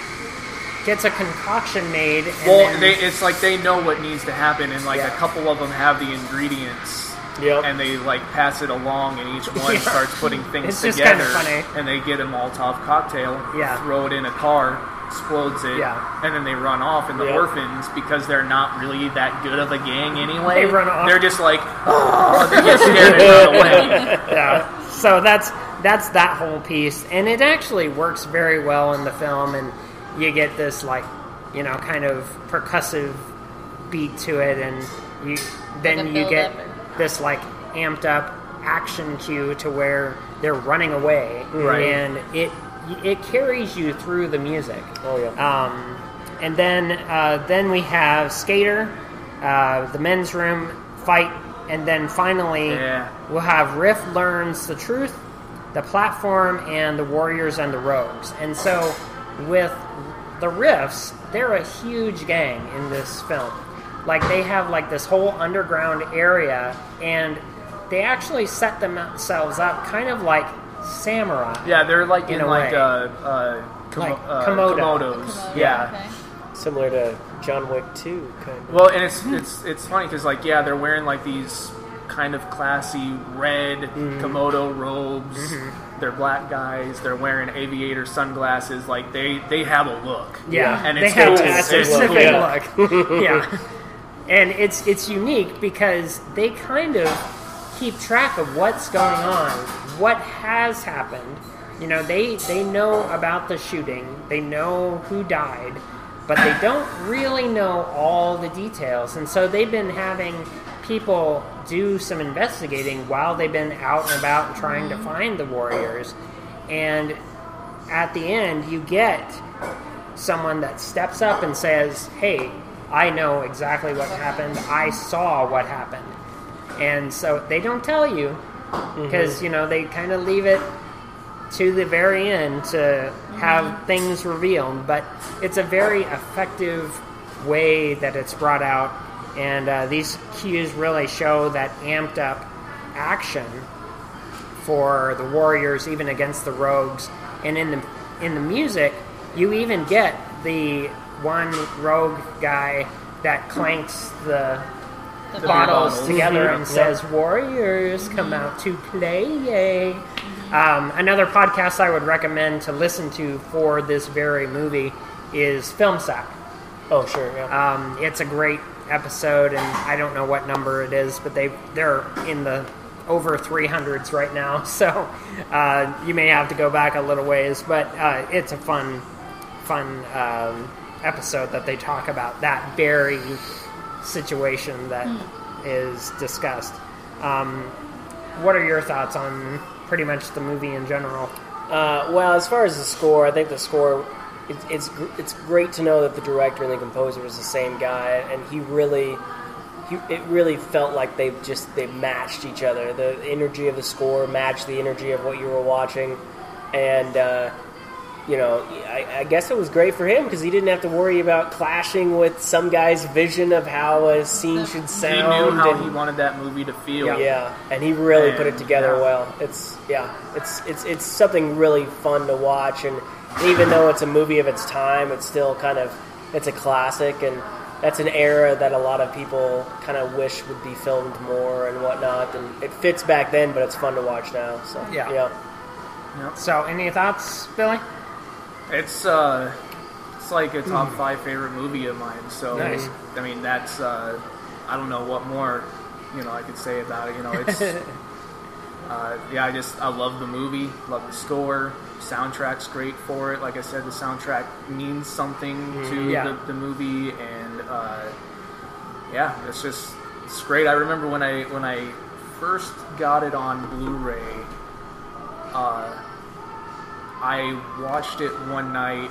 gets a concoction made. And Well, then, they, it's like they know what needs to happen, and like Yeah. a couple of them have the ingredients. Yep. And they like pass it along, and each one Yeah. starts putting things It's just together. kinda funny. And they get a Molotov cocktail, Yeah. throw it in a car, explodes it, Yeah. and then they run off. And the Yeah. orphans, because they're not really that good of a gang anyway, They run off. They're just like, oh, they get scared and run away. yeah. So that's that's that whole piece, and it actually works very well in the film, and you get this like, you know, kind of percussive beat to it, and you then Like you get build-up. This like amped up action cue to where they're running away, Right. and it it carries you through the music. Oh yeah. Um, and then uh, then we have Skater, uh, the men's room fight, and then finally Yeah. we'll have Riff learns the truth, the platform, and the warriors and the rogues. And so with the Riffs, they're a huge gang in this film. Like they have like this whole underground area, and they actually set themselves up kind of like samurai. Yeah, they're like In in, a like way. uh, uh, komo- Like uh, Komodo. komodos. Komodo, Yeah. okay. Similar to John Wick 2, kind of. Well, and it's it's it's funny because like yeah, they're wearing like these kind of classy red Mm-hmm. Komodo robes. They're black guys. They're wearing aviator sunglasses. Like they they have a look. Yeah, and they it's have cool. a It's specific cool. look. yeah, and it's it's unique because they kind of keep track of what's going on, what has happened. You know, they they know about the shooting, they know who died, but they don't really know all the details, and so they've been having people do some investigating while they've been out and about trying to find the warriors, and at the end you get someone that steps up and says, "Hey, I know exactly what happened. I saw what happened." And so they don't tell you because you know they kind of leave it to the very end to have things revealed, but it's a very effective way that it's brought out, and uh, these cues really show that amped up action for the warriors, even against the rogues. And in the in the music, you even get the one rogue guy that clanks the The bottles bottles. together and says, "Warriors, come out to play!" Yay! Um, another podcast I would recommend to listen to for this very movie is Film Sack. Oh, sure, yeah. Um, it's a great episode, and I don't know what number it is, but they they're in the over 300s right now, so uh, you may have to go back a little ways. But uh, it's a fun, fun um, episode that they talk about that very situation that is discussed. Um, what are your thoughts on pretty much the movie in general? Uh, well, as far as the score, I think the score it, it's it's great to know that the director and the composer is the same guy, and he really he, it really felt like they just they matched each other. The energy of the score matched the energy of what you were watching, and uh, you know I, I guess it was great for him because he didn't have to worry about clashing with some guy's vision of how a scene should sound. He sound. knew how and, he wanted that movie to feel. yeah, and he really put it together yeah. well. It's yeah, it's it's it's something really fun to watch, and even though it's a movie of its time, it's still kind of it's a classic, and that's an era that a lot of people kind of wish would be filmed more and whatnot. And it fits back then, but it's fun to watch now. So Yeah. yeah. So, any thoughts, Billy? It's uh, it's like a top five favorite movie of mine. So Nice. I mean, that's uh, I don't know what more you know I could say about it. You know, it's uh, yeah, I just I love the movie, love the score, soundtrack's great for it. Like I said, the soundtrack means something to Yeah. the, the movie, and uh, yeah, it's just it's great. I remember when I when I first got it on Blu-ray. Uh, I watched it one night,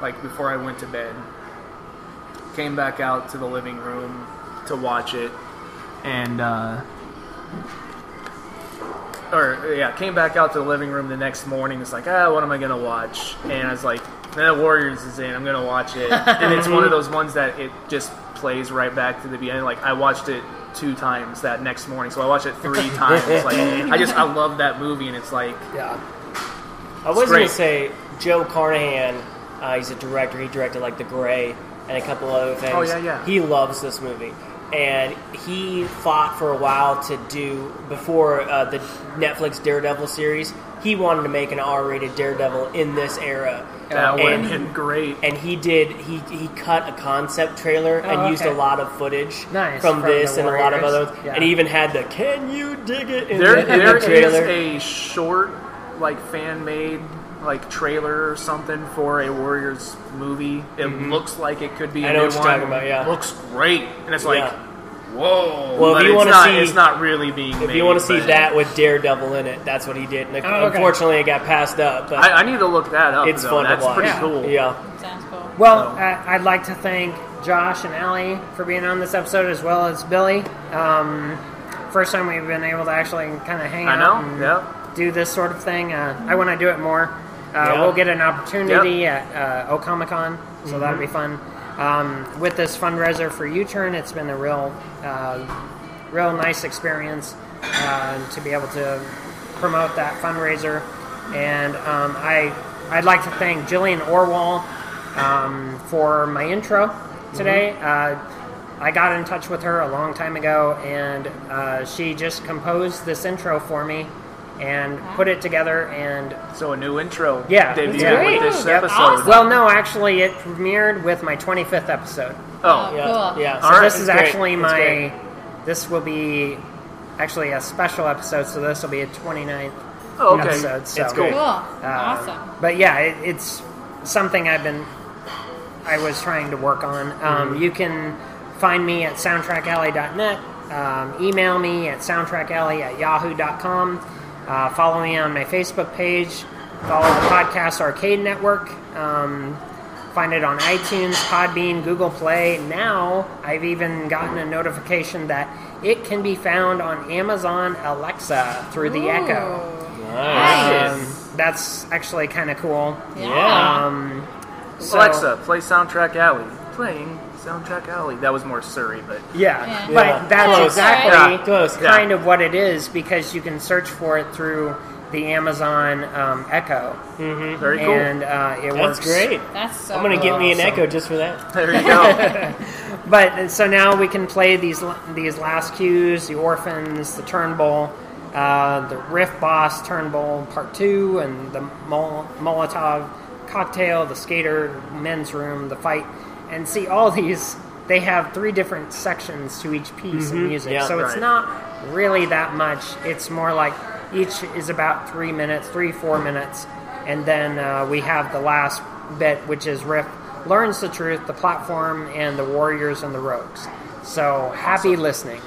like before I went to bed. Came back out to the living room to watch it, and uh, or yeah, came back out to the living room the next morning. It's like, ah, what am I gonna watch? And I was like, that Warriors is in. I'm gonna watch it, and it's one of those ones that it just plays right back to the beginning. Like I watched it two times that next morning, so I watched it three times. Like I just I love that movie, and it's like Yeah. I was going to say Joe Carnahan. Uh, he's a director. He directed like The Grey and a couple other things. Oh, yeah, yeah. He loves this movie, and he fought for a while to do before uh, the Netflix Daredevil series. He wanted to make an R-rated Daredevil in this era. that would and have been great. and he did he he cut a concept trailer and Oh, used okay. a lot of footage Nice, from, from this and a lot of other Yeah. and he even had the "Can you dig it?" in, There, the, there the trailer. is a short, like fan made, like trailer or something for a Warriors movie. It looks like it could be. a Mm-hmm. I know new what you're one. talking about, yeah. looks great, and it's like, Yeah. whoa. Well, if you it's wanna not, see- it's not really being. If made, you want to see but that with Daredevil in it, that's what he did. And Oh, okay. Unfortunately, it got passed up, but I, I need to look that up. it's though. fun That's to watch. pretty Yeah. cool. Yeah, Sounds cool. Well, So- I'd like to thank Josh and Allie for being on this episode, as well as Billy. Um, first time we've been able to actually kind of hang I out I know. and Yeah. Do this sort of thing. Uh, I want to do it more. Uh, Yeah. We'll get an opportunity at uh, Okamicon, so that'll Mm-hmm. be fun. Um, with this fundraiser for U-Turn, it's been a real, uh, real nice experience uh, to be able to promote that fundraiser. And um, I, I'd like to thank Jillian Orwell um, for my intro today. Uh, I got in touch with her a long time ago, and uh, she just composed this intro for me and put it together. And So a new intro. Yeah, debuted it's with this Yep. episode. well, no, actually, it premiered with my 25th episode. Oh, yeah, Cool. yeah. So All right, this is great. actually It's my. This will be actually a special episode, so this will be a 29th Oh, okay. episode. So. It's great. Cool. Uh, awesome. But yeah, it, it's something I've been, I was trying to work on. Um, Mm-hmm. You can find me at soundtrackalley.net. Um, email me at soundtrackalley at yahoo.com. Uh, follow me on my Facebook page. Follow the Podcast Arcade Network. Um, find it on iTunes, Podbean, Google Play. Now I've even gotten a notification that it can be found on Amazon Alexa through the Echo. Nice. Um, that's actually kind of cool. Yeah. Um, so- Alexa, play Soundtrack Alley. Playing Soundtrack Alley. That was more Siri, but Yeah, Yeah. but Yeah. that's Close. exactly Yeah. Close. kind of what it is because you can search for it through the Amazon um, Echo, very cool. and uh, it That's works great. That's so I'm gonna cool. get me an Awesome. Echo just for that. there you go. But so now we can play these these last cues, the orphans, the Turnbull, uh, the Riff Boss Turnbull Part Two, and the Mol- Molotov cocktail, the skater men's room, the fight, and see all these. They have three different sections to each piece of music, Yeah. so it's not really that much. It's more like each is about three minutes, three four minutes, and then uh, we have the last bit, which is Riff learns the truth, the platform, and the warriors and the rogues. So happy listening.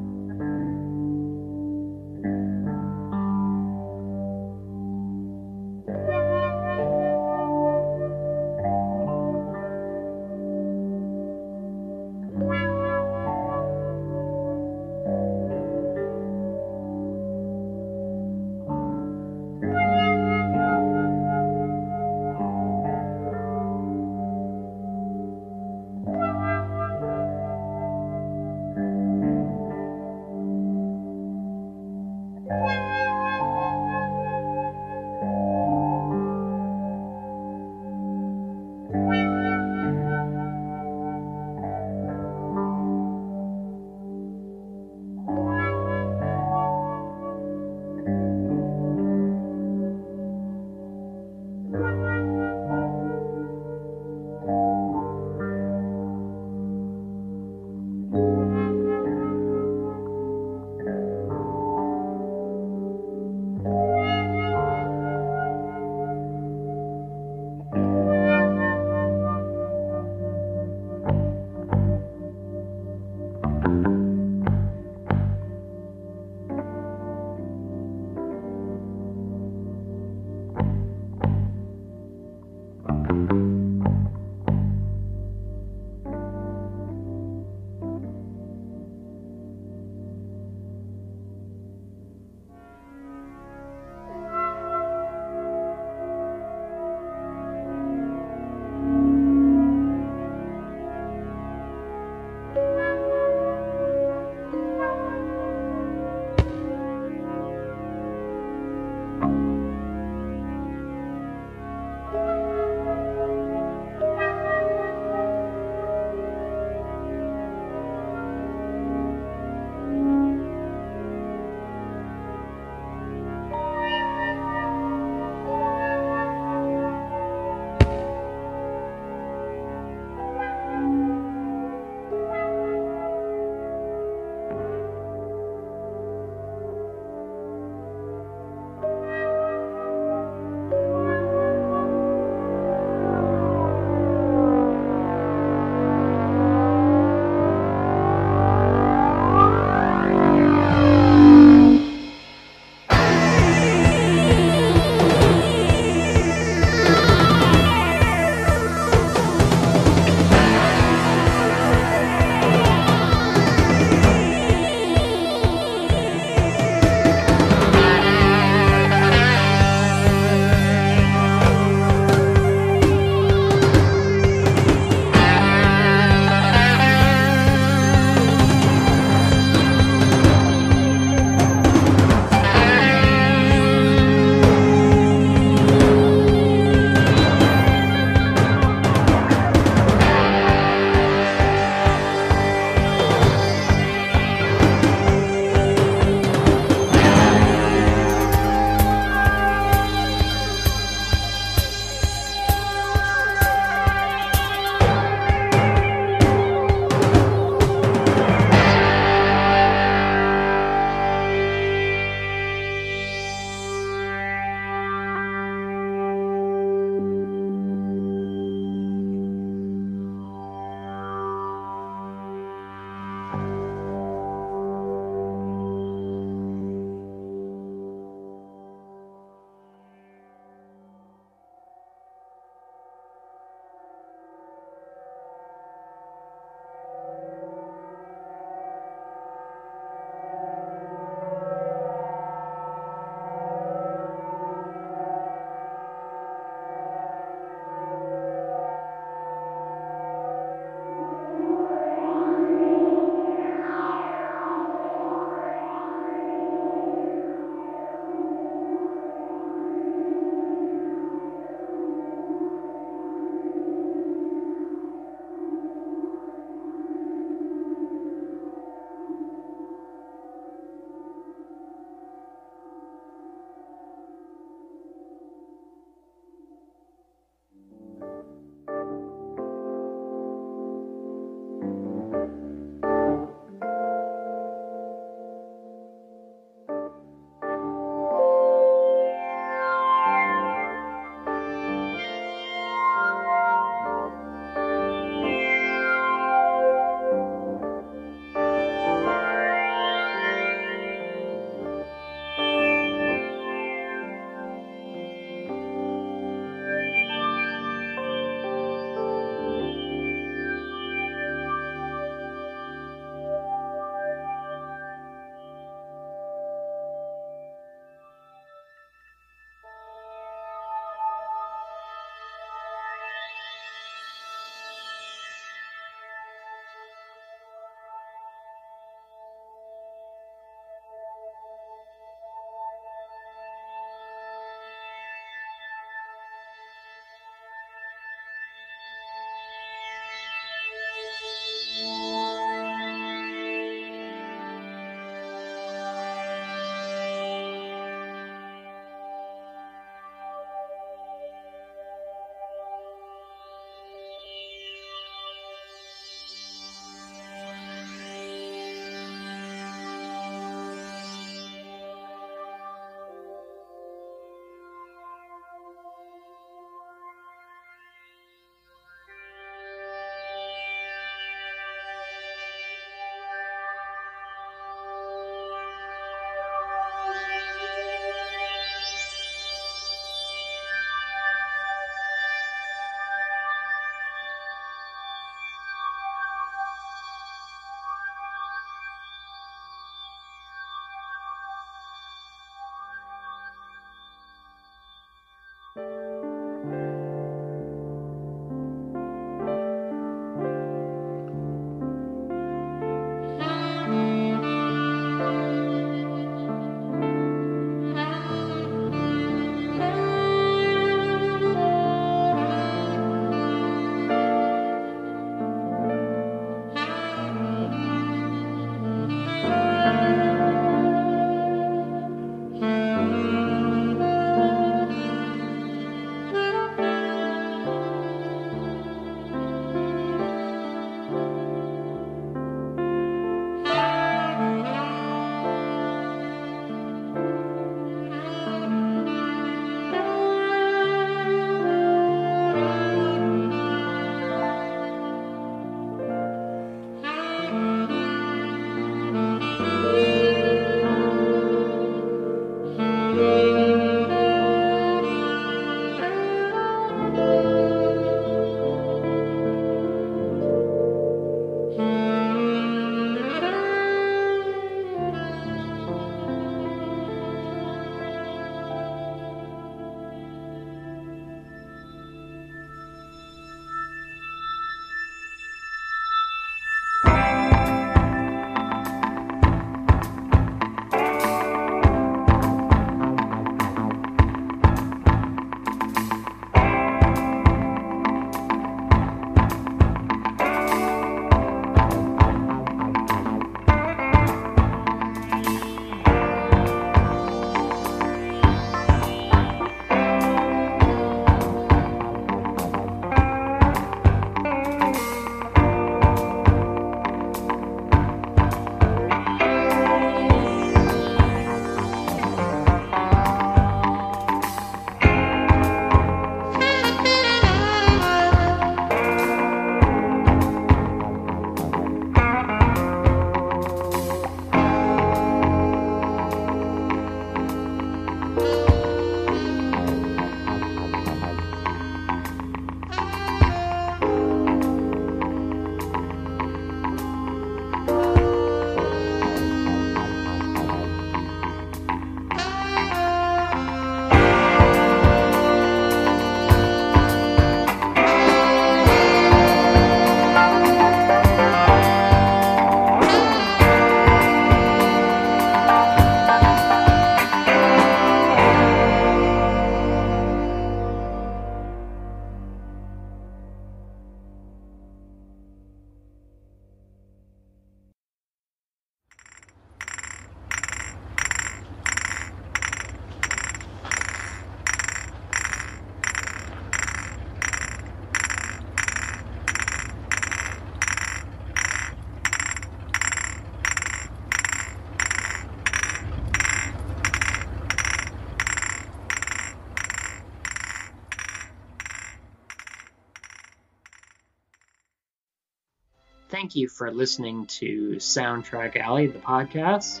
Thank you for listening to Soundtrack Alley, the podcast.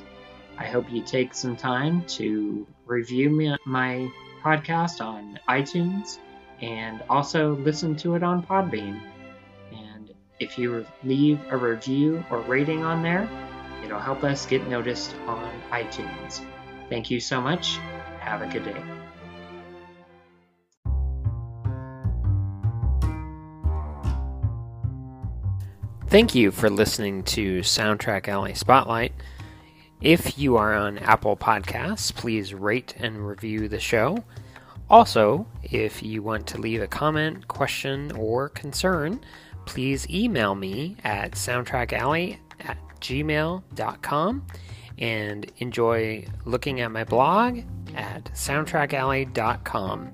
I hope you take some time to review me, my podcast on iTunes and also listen to it on Podbean. And if you leave a review or rating on there, it'll help us get noticed on iTunes. Thank you so much. Have a good day. Thank you for listening to Soundtrack Alley Spotlight. If you are on Apple Podcasts, please rate and review the show. Also, if you want to leave a comment, question, or concern, please email me at soundtrackalley at gmail.com and enjoy looking at my blog at soundtrackalley.com.